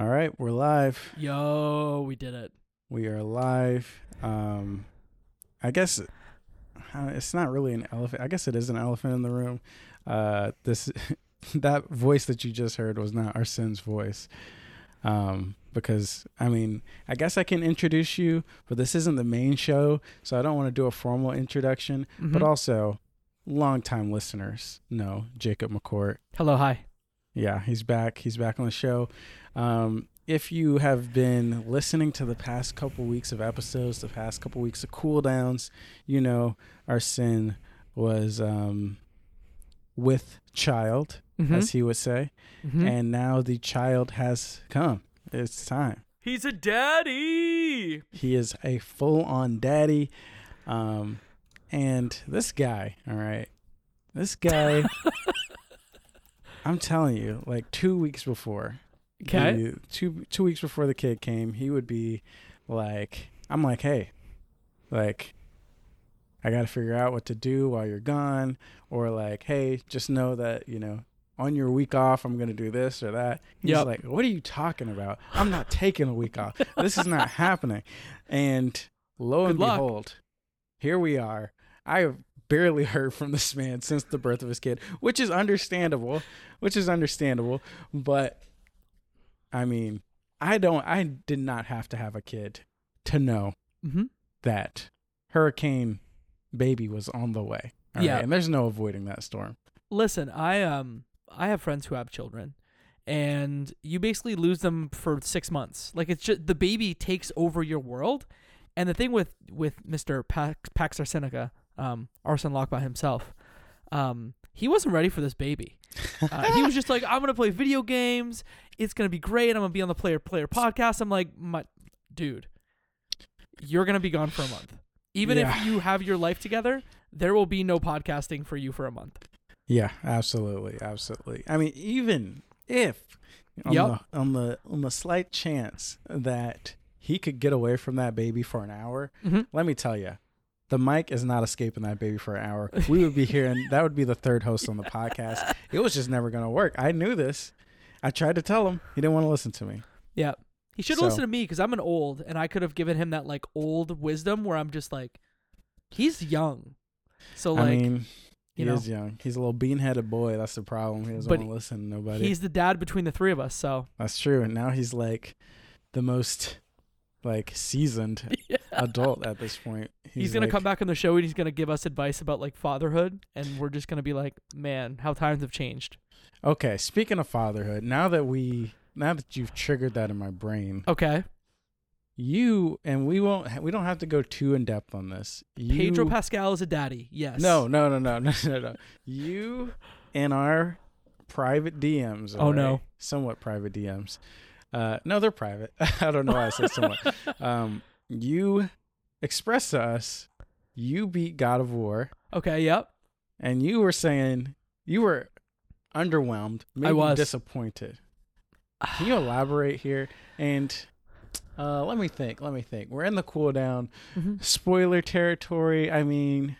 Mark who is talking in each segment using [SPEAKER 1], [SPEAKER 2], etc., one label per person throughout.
[SPEAKER 1] All right, we're live.
[SPEAKER 2] Yo, we did it.
[SPEAKER 1] We are live. Um, I guess uh, it's not really an elephant. I guess it is an elephant in the room. Uh, this that voice that you just heard was not Arsen's voice. Um, because I mean, I guess I can introduce you, but this isn't the main show, so I don't want to do a formal introduction. But
[SPEAKER 2] Mhm.
[SPEAKER 1] also, longtime listeners know Jacob McCourt.
[SPEAKER 2] Hello, hi.
[SPEAKER 1] Yeah, he's back. He's back on the show. Um, if you have been listening to the past couple weeks of episodes, the past couple weeks of cool downs, you know Arsen was um, with child,
[SPEAKER 2] Mhm.
[SPEAKER 1] as he would say,
[SPEAKER 2] Mhm.
[SPEAKER 1] and now the child has come. It's time.
[SPEAKER 2] He's a daddy.
[SPEAKER 1] He is a full-on daddy, um, and this guy, all right, this guy. I'm telling you, like two weeks before,
[SPEAKER 2] Okay.
[SPEAKER 1] two two weeks before the kid came, he would be like, I'm like, hey, like, I got to figure out what to do while you're gone, or like, hey, just know that you know, on your week off, I'm gonna do this or that. He's
[SPEAKER 2] Yep.
[SPEAKER 1] like, what are you talking about? I'm not taking a week off. This is not happening. And lo and
[SPEAKER 2] luck.
[SPEAKER 1] behold, here we are. I have barely heard from this man since the birth of his kid, which is understandable, which is understandable. But I mean, I don't, I did not have to have a kid to know
[SPEAKER 2] Mm-hmm.
[SPEAKER 1] that Hurricane Baby was on the way. All
[SPEAKER 2] Yeah.
[SPEAKER 1] right? And there's no avoiding that storm.
[SPEAKER 2] Listen, I um I have friends who have children, and you basically lose them for six months. Like it's just the baby takes over your world. And the thing with with Mister Pax, Pax Arsenica, um, Arsen Lockbot himself, um, he wasn't ready for this baby. Uh, he was just like, I'm gonna play video games. It's gonna be great. I'm gonna be on the Player Player podcast. I'm like, my dude, you're gonna be gone for a month. Even
[SPEAKER 1] Yeah.
[SPEAKER 2] if you have your life together, there will be no podcasting for you for a month.
[SPEAKER 1] Yeah, absolutely, absolutely. I mean, even if on,
[SPEAKER 2] Yep.
[SPEAKER 1] the, on the on the slight chance that he could get away from that baby for an hour,
[SPEAKER 2] Mhm.
[SPEAKER 1] let me tell you, the mic is not escaping that baby for an hour. We would be here, and that would be the third host on the podcast. It was just never going to work. I knew this. I tried to tell him. He didn't want to listen to me.
[SPEAKER 2] Yeah. He should
[SPEAKER 1] So-
[SPEAKER 2] listen to me because I'm an old, and I could have given him that like old wisdom where I'm just like, he's young, so like
[SPEAKER 1] I mean, he
[SPEAKER 2] know.
[SPEAKER 1] is young. He's a little bean-headed boy. That's the problem. He doesn't
[SPEAKER 2] But
[SPEAKER 1] want to listen to nobody.
[SPEAKER 2] he's the dad between the three of us. So
[SPEAKER 1] That's true. And now he's like the most like seasoned adult at this point.
[SPEAKER 2] he's, gonna
[SPEAKER 1] like-
[SPEAKER 2] come back on the show and he's gonna give us advice about like fatherhood, and we're just gonna be like, man, how times have changed.
[SPEAKER 1] Okay, speaking of fatherhood, now that we now that you've triggered that in my brain,
[SPEAKER 2] Okay,
[SPEAKER 1] you and we won't we don't have to go too in depth on this. You,
[SPEAKER 2] Pedro Pascal is a daddy. Yes.
[SPEAKER 1] No, no, no, no, no, no, no. You and our private DMs.
[SPEAKER 2] Oh, no.
[SPEAKER 1] Somewhat private DMs. Uh, no, they're private. I don't know why I said somewhat. um, you expressed to us you beat God of War,
[SPEAKER 2] Okay. Yep.
[SPEAKER 1] and you were saying you were underwhelmed, maybe
[SPEAKER 2] was.
[SPEAKER 1] disappointed. Can you elaborate here? And uh, let me think. Let me think. We're in the cooldown.
[SPEAKER 2] Mhm.
[SPEAKER 1] Spoiler territory. I mean,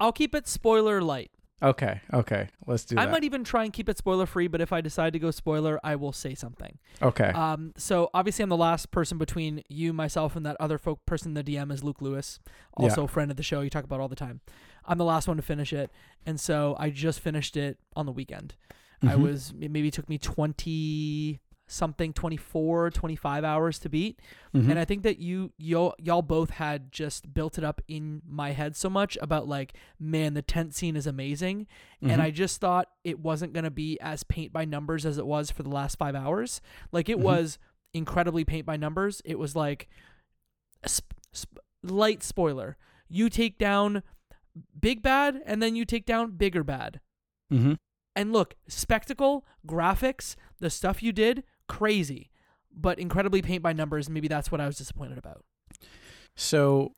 [SPEAKER 2] I'll keep it spoiler light.
[SPEAKER 1] Okay, okay. Let's do
[SPEAKER 2] I
[SPEAKER 1] that.
[SPEAKER 2] might even try and keep it spoiler free, but if I decide to go spoiler, I will say something.
[SPEAKER 1] okay.
[SPEAKER 2] Um, so obviously I'm the last person between you, myself, and that other folk person in the DM is Luke Lewis, also a friend of the show. You talk about all the time. I'm the last one to finish it, and so I just finished it on the weekend. I
[SPEAKER 1] Mhm.
[SPEAKER 2] was it maybe took me 20 something 24 25 hours to beat
[SPEAKER 1] Mhm.
[SPEAKER 2] and i think that you y'all, y'all both had just built it up in my head so much about like man the tent scene is amazing
[SPEAKER 1] Mhm.
[SPEAKER 2] and I just thought it wasn't going to be as paint by numbers as it was for the last five hours. Like it
[SPEAKER 1] Mhm.
[SPEAKER 2] was incredibly paint by numbers. It was like sp- sp- light spoiler. You take down big bad, and then you take down bigger bad.
[SPEAKER 1] Mhm.
[SPEAKER 2] And look, spectacle, graphics, the stuff you did, crazy, but incredibly paint by numbers. Maybe that's what I was disappointed about.
[SPEAKER 1] So,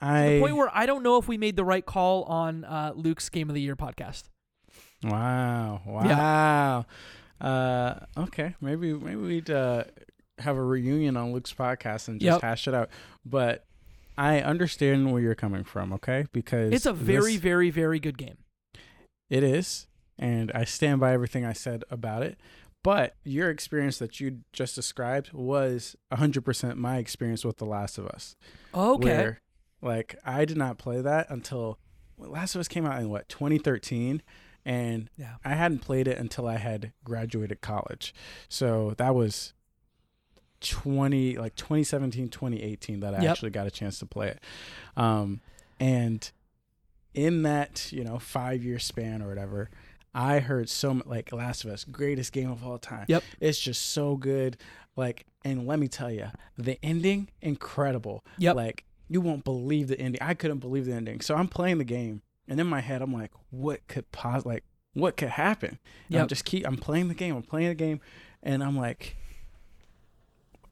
[SPEAKER 1] I to
[SPEAKER 2] the point where I don't know if we made the right call on uh, Luke's Game of the Year podcast.
[SPEAKER 1] wow, wow. Uh, okay, maybe maybe we'd uh, have a reunion on Luke's podcast and just
[SPEAKER 2] Yep.
[SPEAKER 1] hash it out. But I understand where you're coming from. Okay, because
[SPEAKER 2] It's a very,
[SPEAKER 1] this-
[SPEAKER 2] very, very good game.
[SPEAKER 1] it is, and I stand by everything I said about it. But your experience that you just described was 100% my experience with The Last of Us.
[SPEAKER 2] Okay.
[SPEAKER 1] Where, like, I did not play that until Last of Us came out in what 2013, and
[SPEAKER 2] Yeah.
[SPEAKER 1] I hadn't played it until I had graduated college. So that was 20 like 2017 2018 that I
[SPEAKER 2] Yep.
[SPEAKER 1] actually got a chance to play it. Um and in that, you know, 5 year span or whatever, I heard so much like Last of Us greatest game of all time.
[SPEAKER 2] Yep.
[SPEAKER 1] It's just so good. Like and let me tell you, the ending incredible.
[SPEAKER 2] Yep.
[SPEAKER 1] Like you won't believe the ending. I couldn't believe the ending. So I'm playing the game and in my head I'm like what could pos like what could happen? And I'm just keep I'm playing the game, I'm playing the game and I'm like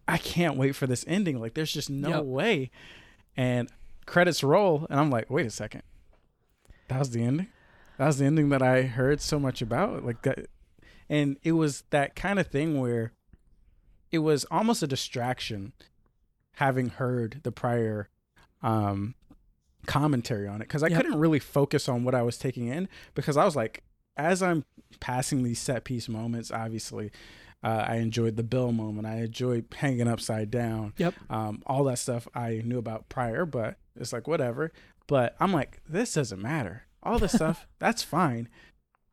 [SPEAKER 1] I can't wait for this ending. Like there's just no
[SPEAKER 2] Yep.
[SPEAKER 1] way. And credits roll and I'm like, wait a second. That was the ending? That was the ending that I heard so much about. Like that and it was that kind of thing where it was almost a distraction having heard the prior um commentary on it because I
[SPEAKER 2] Yep.
[SPEAKER 1] couldn't really focus on what I was taking in because I was like as I'm passing these set piece moments obviously uh, I enjoyed the Bill moment I enjoyed hanging upside down
[SPEAKER 2] Yep.
[SPEAKER 1] um, all that stuff I knew about prior but it's like whatever but I'm like this doesn't matter all this stuff that's fine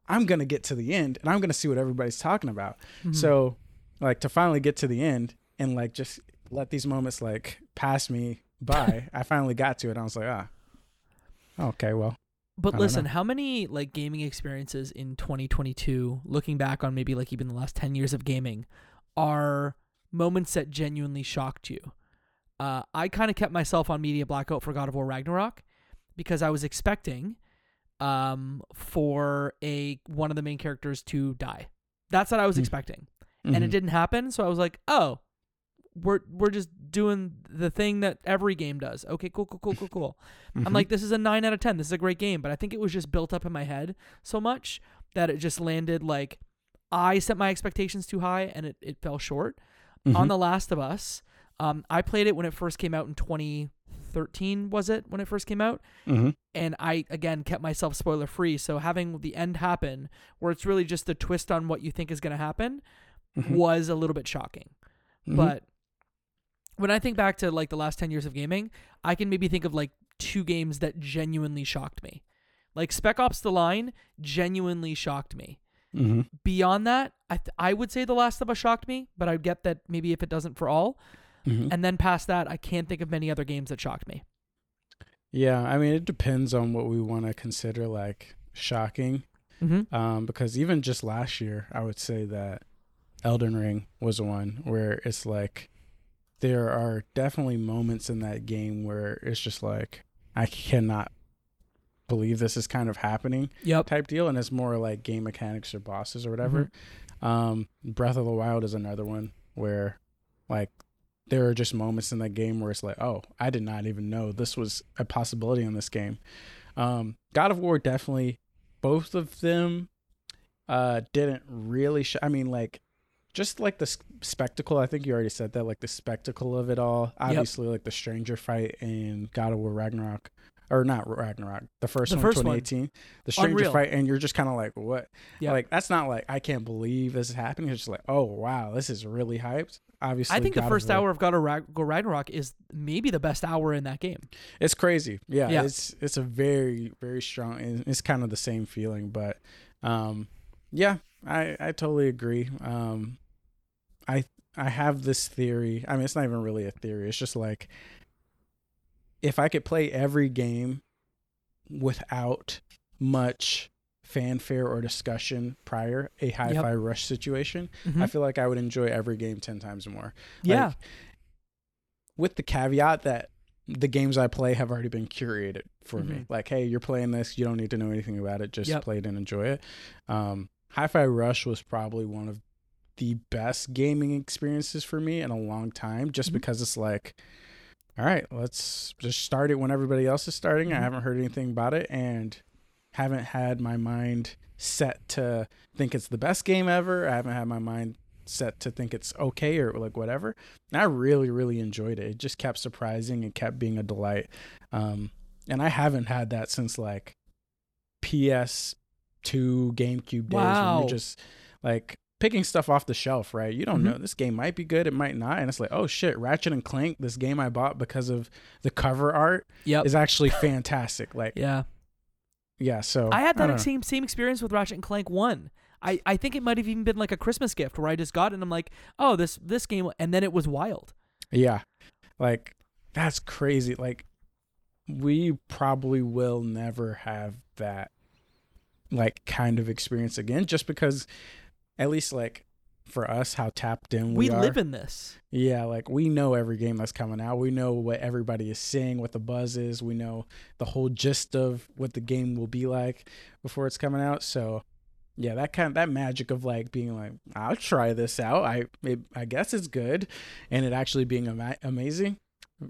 [SPEAKER 1] I'm gonna get to the end and I'm gonna see what everybody's talking about
[SPEAKER 2] Mhm.
[SPEAKER 1] so, like to finally get to the end and like just let these moments like pass me by, I finally got to it. I was like, ah, okay, well,
[SPEAKER 2] But listen,
[SPEAKER 1] know.
[SPEAKER 2] how many like gaming experiences in 2022, looking back on maybe like even the last 10 years of gaming, are moments that genuinely shocked you? Uh, I kind of kept myself on media blackout for God of War Ragnarok because I was expecting um, for a one of the main characters to die. That's what I was
[SPEAKER 1] Hmm.
[SPEAKER 2] expecting, and it
[SPEAKER 1] mhm,
[SPEAKER 2] didn't happen. So I was like, oh, we're we're just doing the thing that every game does. Okay, cool, cool, cool, cool, cool. I'm
[SPEAKER 1] mhm.
[SPEAKER 2] like, this is a nine out of ten. This is a great game, but I think it was just built up in my head so much that it just landed like I set my expectations too high and it, it fell short. On
[SPEAKER 1] Mhm.
[SPEAKER 2] The Last of Us, um, I played it when it first came out in 2013. Was it when it first came out?
[SPEAKER 1] Mhm.
[SPEAKER 2] And I again kept myself spoiler free. So having the end happen, where it's really just the twist on what you think is going to happen,
[SPEAKER 1] Mhm.
[SPEAKER 2] was a little bit shocking.
[SPEAKER 1] Mhm.
[SPEAKER 2] But when I think back to like the last 10 years of gaming, I can maybe think of like two games that genuinely shocked me. Like Spec Ops The Line genuinely shocked me.
[SPEAKER 1] Mhm.
[SPEAKER 2] Beyond that, I, th- I would say The Last of Us shocked me, but I get that maybe if it doesn't for all.
[SPEAKER 1] Mhm.
[SPEAKER 2] And then past that, I can't think of many other games that shocked me.
[SPEAKER 1] yeah, I mean, it depends on what we want to consider like shocking.
[SPEAKER 2] Mm-hmm.
[SPEAKER 1] Um, because even just last year, I would say that Elden Ring was one where it's like there are definitely moments in that game where it's just like I cannot believe this is kind of happening
[SPEAKER 2] Yep.
[SPEAKER 1] type deal, and it's more like game mechanics or bosses or whatever. Um, Breath of the Wild is another one where like there are just moments in that game where it's like, oh, I did not even know this was a possibility in this game. Um, God of War definitely, both of them, uh, didn't really. Sh- I mean, like, just like the s- spectacle. I think you already said that. Like the spectacle of it all. Obviously, like the stranger fight in God of War Ragnarok, or not Ragnarok, the first
[SPEAKER 2] The
[SPEAKER 1] one,
[SPEAKER 2] first one.
[SPEAKER 1] 2018. The stranger
[SPEAKER 2] Unreal.
[SPEAKER 1] fight, and you're just kind of like, what?
[SPEAKER 2] Yeah.
[SPEAKER 1] Like that's not like I can't believe this is happening. It's just like, oh wow, this is really hyped. Obviously,
[SPEAKER 2] I think the
[SPEAKER 1] God of
[SPEAKER 2] first
[SPEAKER 1] War-
[SPEAKER 2] hour of God of Ragnarok is maybe the best hour in that game.
[SPEAKER 1] It's crazy. Yeah,
[SPEAKER 2] Yeah.
[SPEAKER 1] it's it's a very very strong. It's kind of the same feeling, but um, yeah, I I totally agree. Um, I I have this theory. I mean, it's not even really a theory. It's just like if I could play every game without much fanfare or discussion prior a hi-fi rush situation
[SPEAKER 2] Mhm.
[SPEAKER 1] i feel like i would enjoy every game 10 times more
[SPEAKER 2] yeah.
[SPEAKER 1] like, with the caveat that the games I play have already been curated for me.
[SPEAKER 2] Mhm.
[SPEAKER 1] Like, hey, you're playing this, you don't need to know anything about it, just
[SPEAKER 2] Yep.
[SPEAKER 1] play it and enjoy it. Um, Hi-Fi Rush was probably one of the best gaming experiences for me in a long time, just
[SPEAKER 2] Mhm.
[SPEAKER 1] because it's like, all right, let's just start it when everybody else is starting. I
[SPEAKER 2] Mhm.
[SPEAKER 1] haven't heard anything about it and haven't had my mind set to think it's the best game ever. I haven't had my mind set to think it's okay or like whatever. And I really, really enjoyed it. It just kept surprising and kept being a delight. Um, and I haven't had that since like PS2, GameCube days when
[SPEAKER 2] Wow.
[SPEAKER 1] you're just like picking stuff off the shelf, right? You don't
[SPEAKER 2] Mhm.
[SPEAKER 1] know this game might be good, it might not, and it's like, oh shit, Ratchet and Clank, this game I bought because of the cover art
[SPEAKER 2] Yep.
[SPEAKER 1] is actually fantastic. Like,
[SPEAKER 2] yeah.
[SPEAKER 1] yeah, so
[SPEAKER 2] I had that
[SPEAKER 1] don't
[SPEAKER 2] same same experience with Ratchet and Clank One. I, I think it might have even been like a Christmas gift where I just got it and I'm like, oh, this this game, and then it was wild.
[SPEAKER 1] Yeah. Like that's crazy. Like we probably will never have that like kind of experience again just because at least like for us how tapped in we,
[SPEAKER 2] We, live in this.
[SPEAKER 1] yeah, like we know every game that's coming out. We know what everybody is saying, what the buzz is. We know the whole gist of what the game will be like before it's coming out. So yeah, that kind of that magic of like being like, I'll try this out. I it, I guess it's good, and it actually being ama- amazing.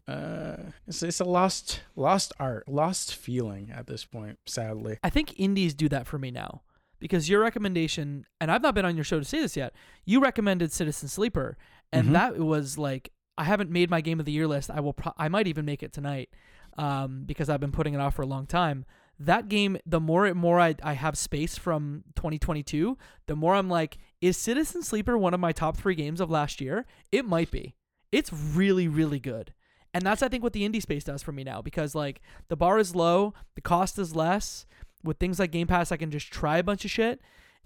[SPEAKER 1] Uh, it's it's a lost lost art, lost feeling at this point. Sadly,
[SPEAKER 2] I think indies do that for me now because your recommendation, and I've not been on your show to say this yet. You recommended Citizen Sleeper, and
[SPEAKER 1] Mhm.
[SPEAKER 2] that was like I haven't made my game of the year list. I will. Pro- I might even make it tonight, um, because I've been putting it off for a long time. That game, the more and more I, I have space from 2022, the more I'm like, is Citizen Sleeper one of my top three games of last year? It might be. It's really, really good. And that's I think what the indie space does for me now because like the bar is low, the cost is less. With things like Game Pass, I can just try a bunch of shit.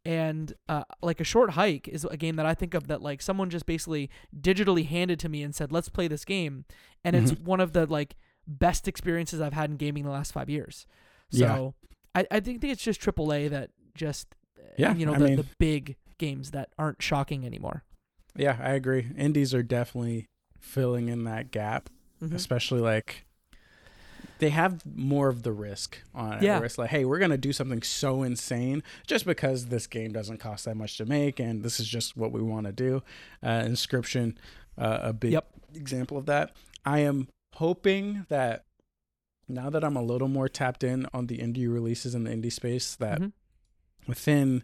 [SPEAKER 2] And uh, like a short hike is a game that I think of that like someone just basically digitally handed to me and said, "Let's play this game," and it's one of the like best experiences I've had in gaming the last five years. So I, I think it's just AAA that just uh,
[SPEAKER 1] Yeah,
[SPEAKER 2] you know the,
[SPEAKER 1] mean-
[SPEAKER 2] the big games that aren't shocking anymore.
[SPEAKER 1] yeah, I agree. Indies are definitely filling in that gap.
[SPEAKER 2] Mhm.
[SPEAKER 1] especially like they have more of the risk on it.
[SPEAKER 2] Yeah.
[SPEAKER 1] It's like, hey, we're gonna do something so insane just because this game doesn't cost that much to make, and this is just what we want to do. Uh, Inscryption, uh, a big
[SPEAKER 2] Yep.
[SPEAKER 1] example of that. I am hoping that now that I'm a little more tapped in on the indie releases in the indie space, that
[SPEAKER 2] Mhm.
[SPEAKER 1] within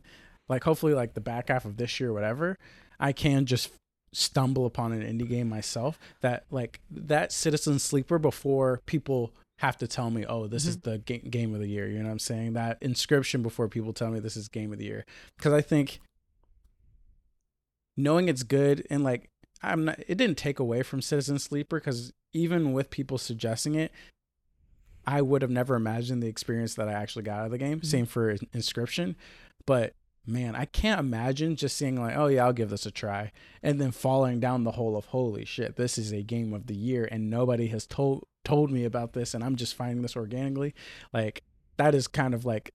[SPEAKER 1] like hopefully like the back half of this year or whatever, I can just stumble upon an indie game myself that like that citizen sleeper before people have to tell me oh this is the ga- game of the year you know what i'm saying? That Inscryption before people tell me this is game of the year. Because i think knowing it's good and like i'm not it didn't take away from citizen sleeper because even with people suggesting it i would have never imagined the experience that i actually got out of the game
[SPEAKER 2] Mhm.
[SPEAKER 1] same for Inscryption. But man i can't imagine just seeing like oh yeah i'll give this a try and then falling down the hole of holy shit this is a game of the year and nobody has told told me about this and i'm just finding this organically like that is kind of like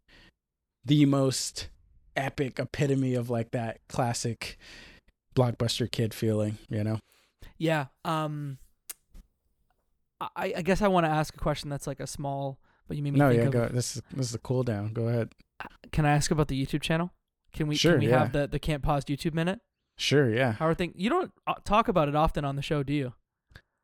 [SPEAKER 1] the most epic epitome of like that classic blockbuster kid feeling you know
[SPEAKER 2] Yeah. Um. I I guess I want to ask a question that's like a small, but you made me
[SPEAKER 1] no
[SPEAKER 2] think
[SPEAKER 1] yeah
[SPEAKER 2] of.
[SPEAKER 1] go this is this is a cool down go ahead
[SPEAKER 2] Can I ask about the YouTube channel? Can we
[SPEAKER 1] Sure,
[SPEAKER 2] can we
[SPEAKER 1] yeah.
[SPEAKER 2] have the the can't pause YouTube minute?
[SPEAKER 1] sure yeah
[SPEAKER 2] How are things? You don't uh, talk about it often on the show, do you?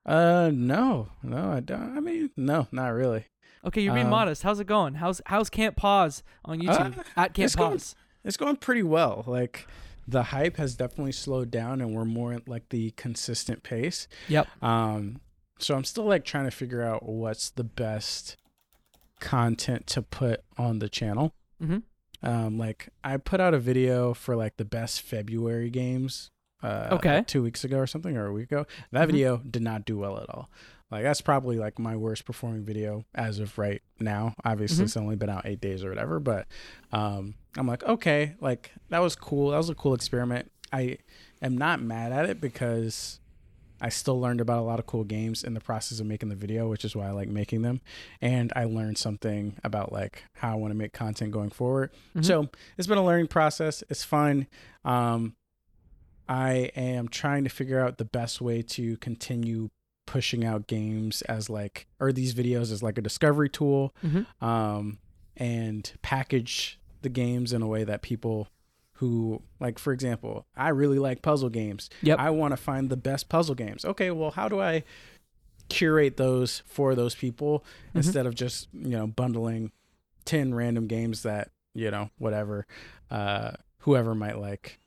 [SPEAKER 1] Uh no no i don't i mean no not really
[SPEAKER 2] Okay, you're being
[SPEAKER 1] Um,
[SPEAKER 2] modest. How's it going? How's how's can't pause on YouTube
[SPEAKER 1] Uh,
[SPEAKER 2] at can't
[SPEAKER 1] it's going-
[SPEAKER 2] pause?
[SPEAKER 1] it's going pretty well. Like the hype has definitely slowed down and we're more at like the consistent pace.
[SPEAKER 2] Yep.
[SPEAKER 1] Um so I'm still like trying to figure out what's the best content to put on the channel.
[SPEAKER 2] Mm-hmm.
[SPEAKER 1] Um like I put out a video for like the best February games uh
[SPEAKER 2] Okay.
[SPEAKER 1] like, 2 weeks ago or something or a week ago. That
[SPEAKER 2] Mhm.
[SPEAKER 1] video did not do well at all. Like that's probably like my worst performing video as of right now. Obviously,
[SPEAKER 2] Mhm.
[SPEAKER 1] it's only been out eight days or whatever, but um, I'm like, okay, like that was cool. That was a cool experiment. I am not mad at it because I still learned about a lot of cool games in the process of making the video, which is why I like making them. And I learned something about like how I want to make content going forward.
[SPEAKER 2] Mhm.
[SPEAKER 1] So it's been a learning process. It's fun. Um, I am trying to figure out the best way to continue pushing out games as like or these videos as like a discovery tool
[SPEAKER 2] Mm-hmm.
[SPEAKER 1] um and package the games in a way that people who like for example i really like puzzle games
[SPEAKER 2] Yep.
[SPEAKER 1] i want to find the best puzzle games okay well how do i curate those for those people
[SPEAKER 2] Mhm.
[SPEAKER 1] instead of just you know bundling 10 random games that you know whatever uh whoever might like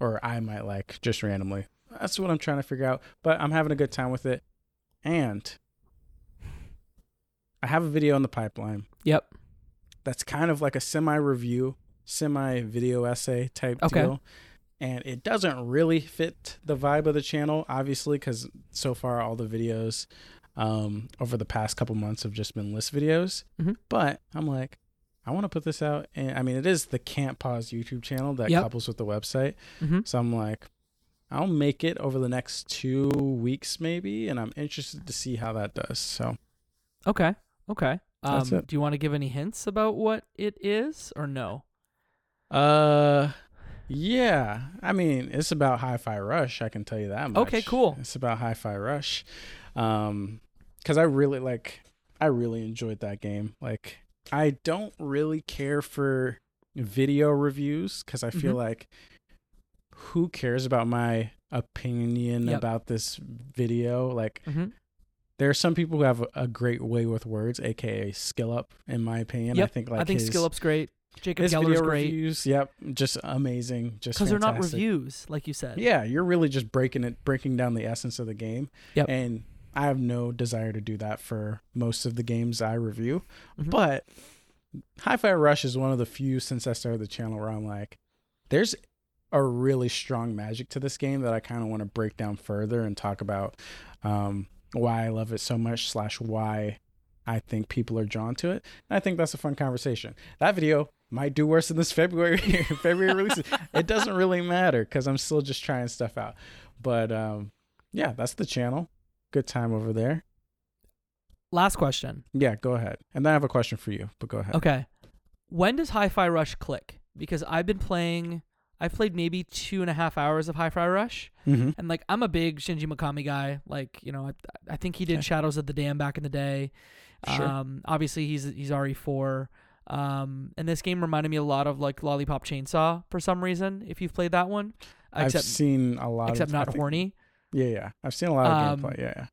[SPEAKER 1] or i might like just randomly that's what i'm trying to figure out but i'm having a good time with it and i have a video in the pipeline
[SPEAKER 2] Yep.
[SPEAKER 1] that's kind of like a semi review, semi video essay type
[SPEAKER 2] Okay.
[SPEAKER 1] deal. and it doesn't really fit the vibe of the channel, obviously, because so far all the videos um, over the past couple months have just been list videos.
[SPEAKER 2] Mhm.
[SPEAKER 1] But I'm like, I want to put this out, and I mean, it is the Can't Pause YouTube channel that
[SPEAKER 2] Yep.
[SPEAKER 1] couples with the website.
[SPEAKER 2] Mm-hmm.
[SPEAKER 1] So I'm like, I'll make it over the next two weeks, maybe, and I'm interested to see how that does. So
[SPEAKER 2] Okay. Okay. Um, Do you want to give any hints about what it is or no?
[SPEAKER 1] Uh, yeah. I mean, it's about Hi-Fi Rush. I can tell you that much.
[SPEAKER 2] Okay, cool.
[SPEAKER 1] It's about Hi-Fi Rush, um, because I really like. I really enjoyed that game. Like, I don't really care for video reviews because I feel
[SPEAKER 2] Mhm.
[SPEAKER 1] like who cares about my opinion
[SPEAKER 2] Yep.
[SPEAKER 1] about this video? Like,
[SPEAKER 2] Mm-hmm.
[SPEAKER 1] there are some people who have a, great way with words, aka skill up. In my opinion, I think like
[SPEAKER 2] I think
[SPEAKER 1] his,
[SPEAKER 2] Skill Up's great. Jacob
[SPEAKER 1] his
[SPEAKER 2] Geller's
[SPEAKER 1] video
[SPEAKER 2] great
[SPEAKER 1] reviews, yep, just amazing, just
[SPEAKER 2] because they're not reviews, like you said.
[SPEAKER 1] Yeah, you're really just breaking it, breaking down the essence of the game.
[SPEAKER 2] Yep.
[SPEAKER 1] And I have no desire to do that for most of the games I review.
[SPEAKER 2] Mhm.
[SPEAKER 1] But Hi-Fi Rush is one of the few since I started the channel where I'm like, there's a really strong magic to this game that I kind of want to break down further and talk about um, why I love it so much slash why I think people are drawn to it. And I think that's a fun conversation. That video might do worse than this February February release. It doesn't really matter because I'm still just trying stuff out. But um, yeah, that's the channel. Good time over there.
[SPEAKER 2] Last question.
[SPEAKER 1] Yeah, go ahead. And then I have a question for you, but go ahead.
[SPEAKER 2] Okay. When does Hi-Fi Rush click? Because I've been playing. I've played maybe two and a half hours of Hi-Fi Rush,
[SPEAKER 1] Mm-hmm.
[SPEAKER 2] and like I'm a big Shinji Mikami guy. Like you know, I, I think he did
[SPEAKER 1] Okay.
[SPEAKER 2] Shadows of the Damned back in the day.
[SPEAKER 1] Sure.
[SPEAKER 2] Um, obviously he's he's RE4. Um, and this game reminded me a lot of like Lollipop Chainsaw for some reason. If you've played that one,
[SPEAKER 1] I've
[SPEAKER 2] except
[SPEAKER 1] seen a lot
[SPEAKER 2] except
[SPEAKER 1] of
[SPEAKER 2] not horny.
[SPEAKER 1] Yeah, yeah. I've seen a lot of
[SPEAKER 2] Um,
[SPEAKER 1] gameplay. Yeah, yeah.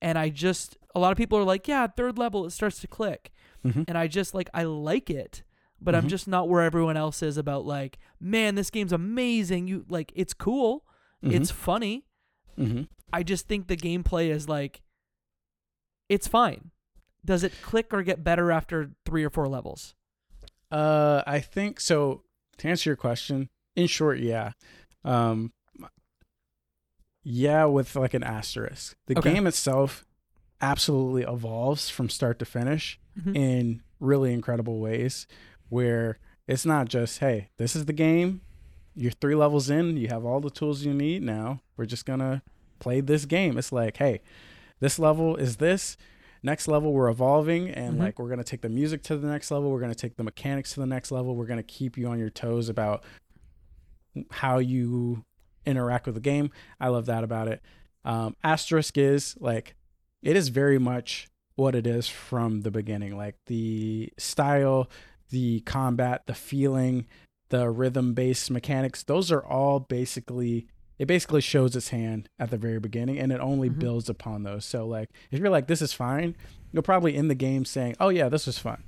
[SPEAKER 2] And I just a lot of people are like, yeah, third level it starts to click.
[SPEAKER 1] Mhm.
[SPEAKER 2] and I just like I like it, but I'm
[SPEAKER 1] Mhm.
[SPEAKER 2] just not where everyone else is about like, man, this game's amazing. You like it's cool, it's funny.
[SPEAKER 1] hmm
[SPEAKER 2] I just think the gameplay is like it's fine. Does it click or get better after 3 or 4 levels?
[SPEAKER 1] Uh, I think so. To answer your question, in short, yeah. Um, yeah, with like an asterisk. The
[SPEAKER 2] Okay.
[SPEAKER 1] game itself absolutely evolves from start to finish
[SPEAKER 2] Mhm.
[SPEAKER 1] in really incredible ways, where it's not just hey, this is the game. You're three levels in. You have all the tools you need. Now we're just gonna play this game. It's like hey, this level is this. Next level, we're evolving, and
[SPEAKER 2] Mhm.
[SPEAKER 1] like we're gonna take the music to the next level. We're gonna take the mechanics to the next level. We're gonna keep you on your toes about how you interact with the game. I love that about it. Um, Asterisk is like it is very much what it is from the beginning. Like the style, the combat, the feeling, the rhythm based mechanics, those are all basically it basically shows its hand at the very beginning and it only
[SPEAKER 2] Mhm.
[SPEAKER 1] builds upon those. So like if you're like this is fine, you'll probably in the game saying, "Oh yeah, this was fun."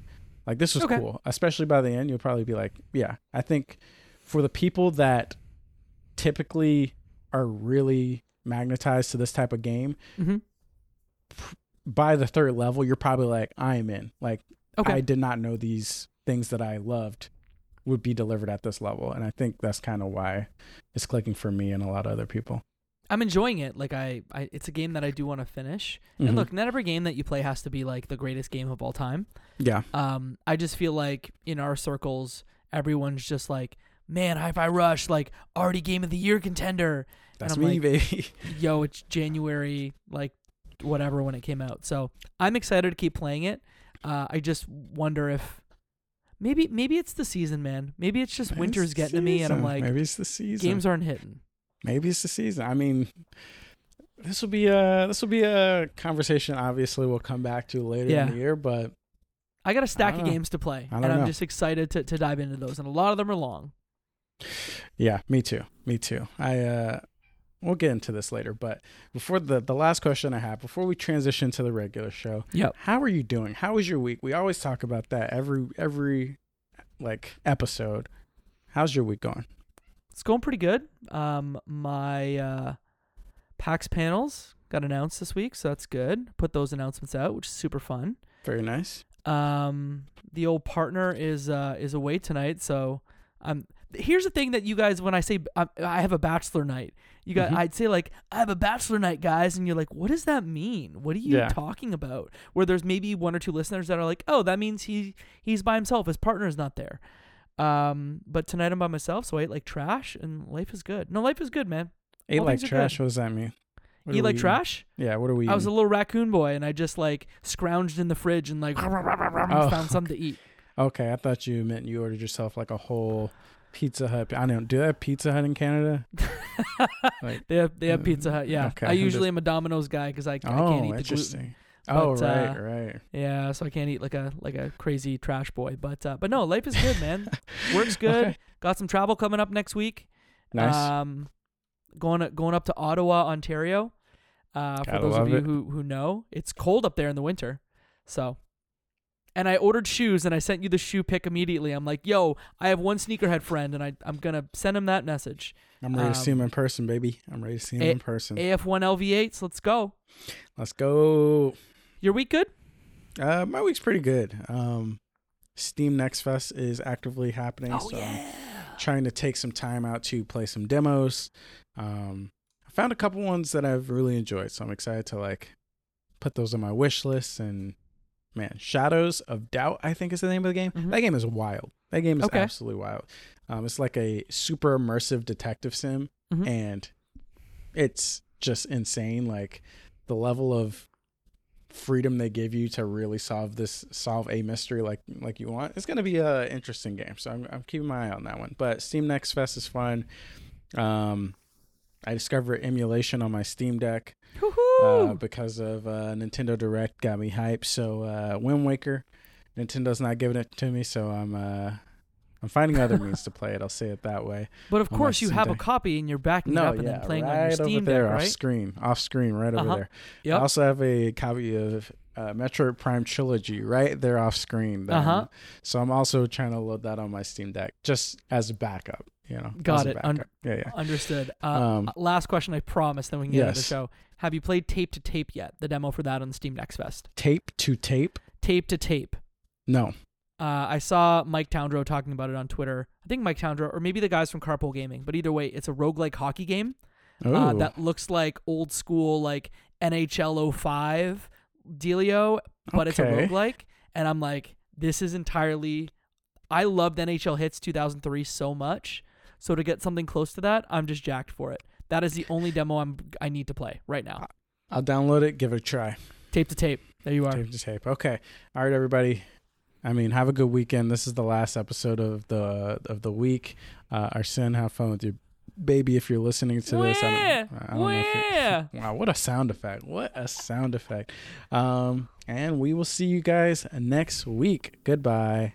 [SPEAKER 1] Like this was
[SPEAKER 2] Okay.
[SPEAKER 1] cool. Especially by the end, you'll probably be like, "Yeah, I think for the people that typically are really magnetized to this type of game,
[SPEAKER 2] Mhm.
[SPEAKER 1] by the third level, you're probably like, I'm in. Like,
[SPEAKER 2] Okay.
[SPEAKER 1] I did not know these things that I loved would be delivered at this level. And I think that's kind of why it's clicking for me and a lot of other people.
[SPEAKER 2] I'm enjoying it. Like I, I it's a game that I do want to finish.
[SPEAKER 1] Mhm.
[SPEAKER 2] And look, not every game that you play has to be like the greatest game of all time.
[SPEAKER 1] Yeah.
[SPEAKER 2] Um, I just feel like in our circles, everyone's just like, man, Hi-Fi Rush, like already game of the year contender.
[SPEAKER 1] That's
[SPEAKER 2] I'm
[SPEAKER 1] me,
[SPEAKER 2] like-
[SPEAKER 1] baby.
[SPEAKER 2] Yo, it's January, like whatever when it came out. So I'm excited to keep playing it. Uh, I just wonder if maybe maybe it's the season, man. Maybe it's just
[SPEAKER 1] Maybe
[SPEAKER 2] winter's
[SPEAKER 1] it's
[SPEAKER 2] getting to me, and I'm like,
[SPEAKER 1] maybe it's the season.
[SPEAKER 2] games aren't hitting.
[SPEAKER 1] maybe it's the season. I mean, this will be a this will be a conversation. Obviously, we'll come back to later
[SPEAKER 2] Yeah.
[SPEAKER 1] in the year, but
[SPEAKER 2] I got a stack of
[SPEAKER 1] know.
[SPEAKER 2] games to play, and I'm
[SPEAKER 1] know.
[SPEAKER 2] just excited to, to dive into those. And a lot of them are long.
[SPEAKER 1] Yeah, me too. Me too. I uh we'll get into this later, but before the the last question I have before we transition to the regular show.
[SPEAKER 2] Yep.
[SPEAKER 1] How are you doing? How was your week? We always talk about that every every like episode. How's your week going?
[SPEAKER 2] It's going pretty good. Um, my uh, PAX panels got announced this week, so that's good. Put those announcements out, which is super fun.
[SPEAKER 1] Very nice.
[SPEAKER 2] Um, the old partner is uh, is away tonight, so I'm here's the thing that you guys when I say I, I have a bachelor night, you got
[SPEAKER 1] Mhm.
[SPEAKER 2] I'd say like I have a bachelor night, guys, and you're like, what does that mean? What are you
[SPEAKER 1] Yeah.
[SPEAKER 2] talking about? Where there's maybe one or two listeners that are like, oh, that means he he's by himself, his partner's not there. Um, but tonight I'm by myself, so I ate like trash, and life is good. No, life is good, man.
[SPEAKER 1] Ate
[SPEAKER 2] All
[SPEAKER 1] like trash. What does that mean? What
[SPEAKER 2] Eat like
[SPEAKER 1] eating?
[SPEAKER 2] trash.
[SPEAKER 1] Yeah. What are we?
[SPEAKER 2] I was a little raccoon boy, and I just like scrounged in the fridge and like
[SPEAKER 1] Oh,
[SPEAKER 2] found something to eat.
[SPEAKER 1] okay, I thought you meant you ordered yourself like a whole Pizza Hut. I don't. Do they have Pizza Hut in Canada? Like-
[SPEAKER 2] They have they have
[SPEAKER 1] Uh,
[SPEAKER 2] Pizza Hut. Yeah,
[SPEAKER 1] okay,
[SPEAKER 2] I usually am a Domino's guy because I, I
[SPEAKER 1] oh,
[SPEAKER 2] can't eat the gluten.
[SPEAKER 1] interesting. Oh,
[SPEAKER 2] But,
[SPEAKER 1] right,
[SPEAKER 2] uh,
[SPEAKER 1] right.
[SPEAKER 2] Yeah, so I can't eat like a like a crazy trash boy. But uh, but no, life is good, man. Work's good.
[SPEAKER 1] Okay.
[SPEAKER 2] Got some travel coming up next week.
[SPEAKER 1] Nice.
[SPEAKER 2] Um, going going up to Ottawa, Ontario. Uh, for
[SPEAKER 1] Gotta
[SPEAKER 2] those of you
[SPEAKER 1] it.
[SPEAKER 2] who who know, it's cold up there in the winter. So, and I ordered shoes, and I sent you the shoe pick immediately. I'm like, yo, I have one sneakerhead friend, and I I'm gonna send him that message.
[SPEAKER 1] I'm ready to see him
[SPEAKER 2] um,
[SPEAKER 1] in person, baby. I'm ready to see him
[SPEAKER 2] A-
[SPEAKER 1] in person.
[SPEAKER 2] AF1 LV8s. Let's go.
[SPEAKER 1] Let's go.
[SPEAKER 2] Your week good?
[SPEAKER 1] Uh, my week's pretty good. Um, Steam Next Fest is actively happening,
[SPEAKER 2] Oh
[SPEAKER 1] so I'm trying to take some time out to play some demos. Um, I found a couple ones that I've really enjoyed, so I'm excited to like put those on my wish list. And man, Shadows of Doubt, I think is the name of the game.
[SPEAKER 2] Mhm.
[SPEAKER 1] That game is wild. That game is
[SPEAKER 2] Okay.
[SPEAKER 1] absolutely wild. Um, it's like a super immersive detective sim,
[SPEAKER 2] Mhm.
[SPEAKER 1] and it's just insane. Like the level of freedom they give you to really solve this solve a mystery like like you want it's going to be a interesting game so I'm, I'm keeping my eye on that one but steam next fest is fun um i discovered emulation on my steam deck uh, because of uh, nintendo direct got me hyped so uh wind waker nintendo's not giving it to me so i'm uh i'm finding other means to play it i'll say it that way
[SPEAKER 2] but of course, you
[SPEAKER 1] Steam
[SPEAKER 2] have a copy, and you're backing it
[SPEAKER 1] no
[SPEAKER 2] up and
[SPEAKER 1] yeah
[SPEAKER 2] then playing
[SPEAKER 1] right
[SPEAKER 2] on your
[SPEAKER 1] over
[SPEAKER 2] Steam
[SPEAKER 1] there
[SPEAKER 2] Deck,
[SPEAKER 1] off screen off screen right over
[SPEAKER 2] Uh-huh.
[SPEAKER 1] there
[SPEAKER 2] Yep.
[SPEAKER 1] I also have a copy of uh, Metroid Prime Trilogy right there off screen.
[SPEAKER 2] Uh-huh.
[SPEAKER 1] So I'm also trying to load that on my Steam Deck just as a backup. You know,
[SPEAKER 2] Got it. Un-
[SPEAKER 1] yeah, yeah.
[SPEAKER 2] Understood. Uh,
[SPEAKER 1] Um,
[SPEAKER 2] last question, I promise. Then we can get into the show. Have you played Tape to Tape yet? The demo for that on Steam Next Fest.
[SPEAKER 1] Tape to tape?
[SPEAKER 2] Tape to Tape.
[SPEAKER 1] No.
[SPEAKER 2] Uh, I saw Mike Toundro talking about it on Twitter. I think Mike Toundro, or maybe the guys from Carpool Gaming. But either way, it's a roguelike hockey game
[SPEAKER 1] Oh,
[SPEAKER 2] uh, that looks like old school, like NHL 05 dealio, but it's a
[SPEAKER 1] Okay.
[SPEAKER 2] roguelike. And I'm like, this is entirely. I loved NHL Hitz 2003 so much. So to get something close to that, I'm just jacked for it. That is the only demo I'm I need to play right now.
[SPEAKER 1] I'll download it. Give it a try.
[SPEAKER 2] Tape to tape. There you are.
[SPEAKER 1] Tape to tape. Okay. All right, everybody. I mean, have a good weekend. This is the last episode of the of the week. Uh, Arsene, have fun with your baby if you're listening to this. I
[SPEAKER 2] Where?
[SPEAKER 1] don't, I don't know if it-? Wow, what a sound effect. What a sound effect. Um, and we will see you guys next week. Goodbye.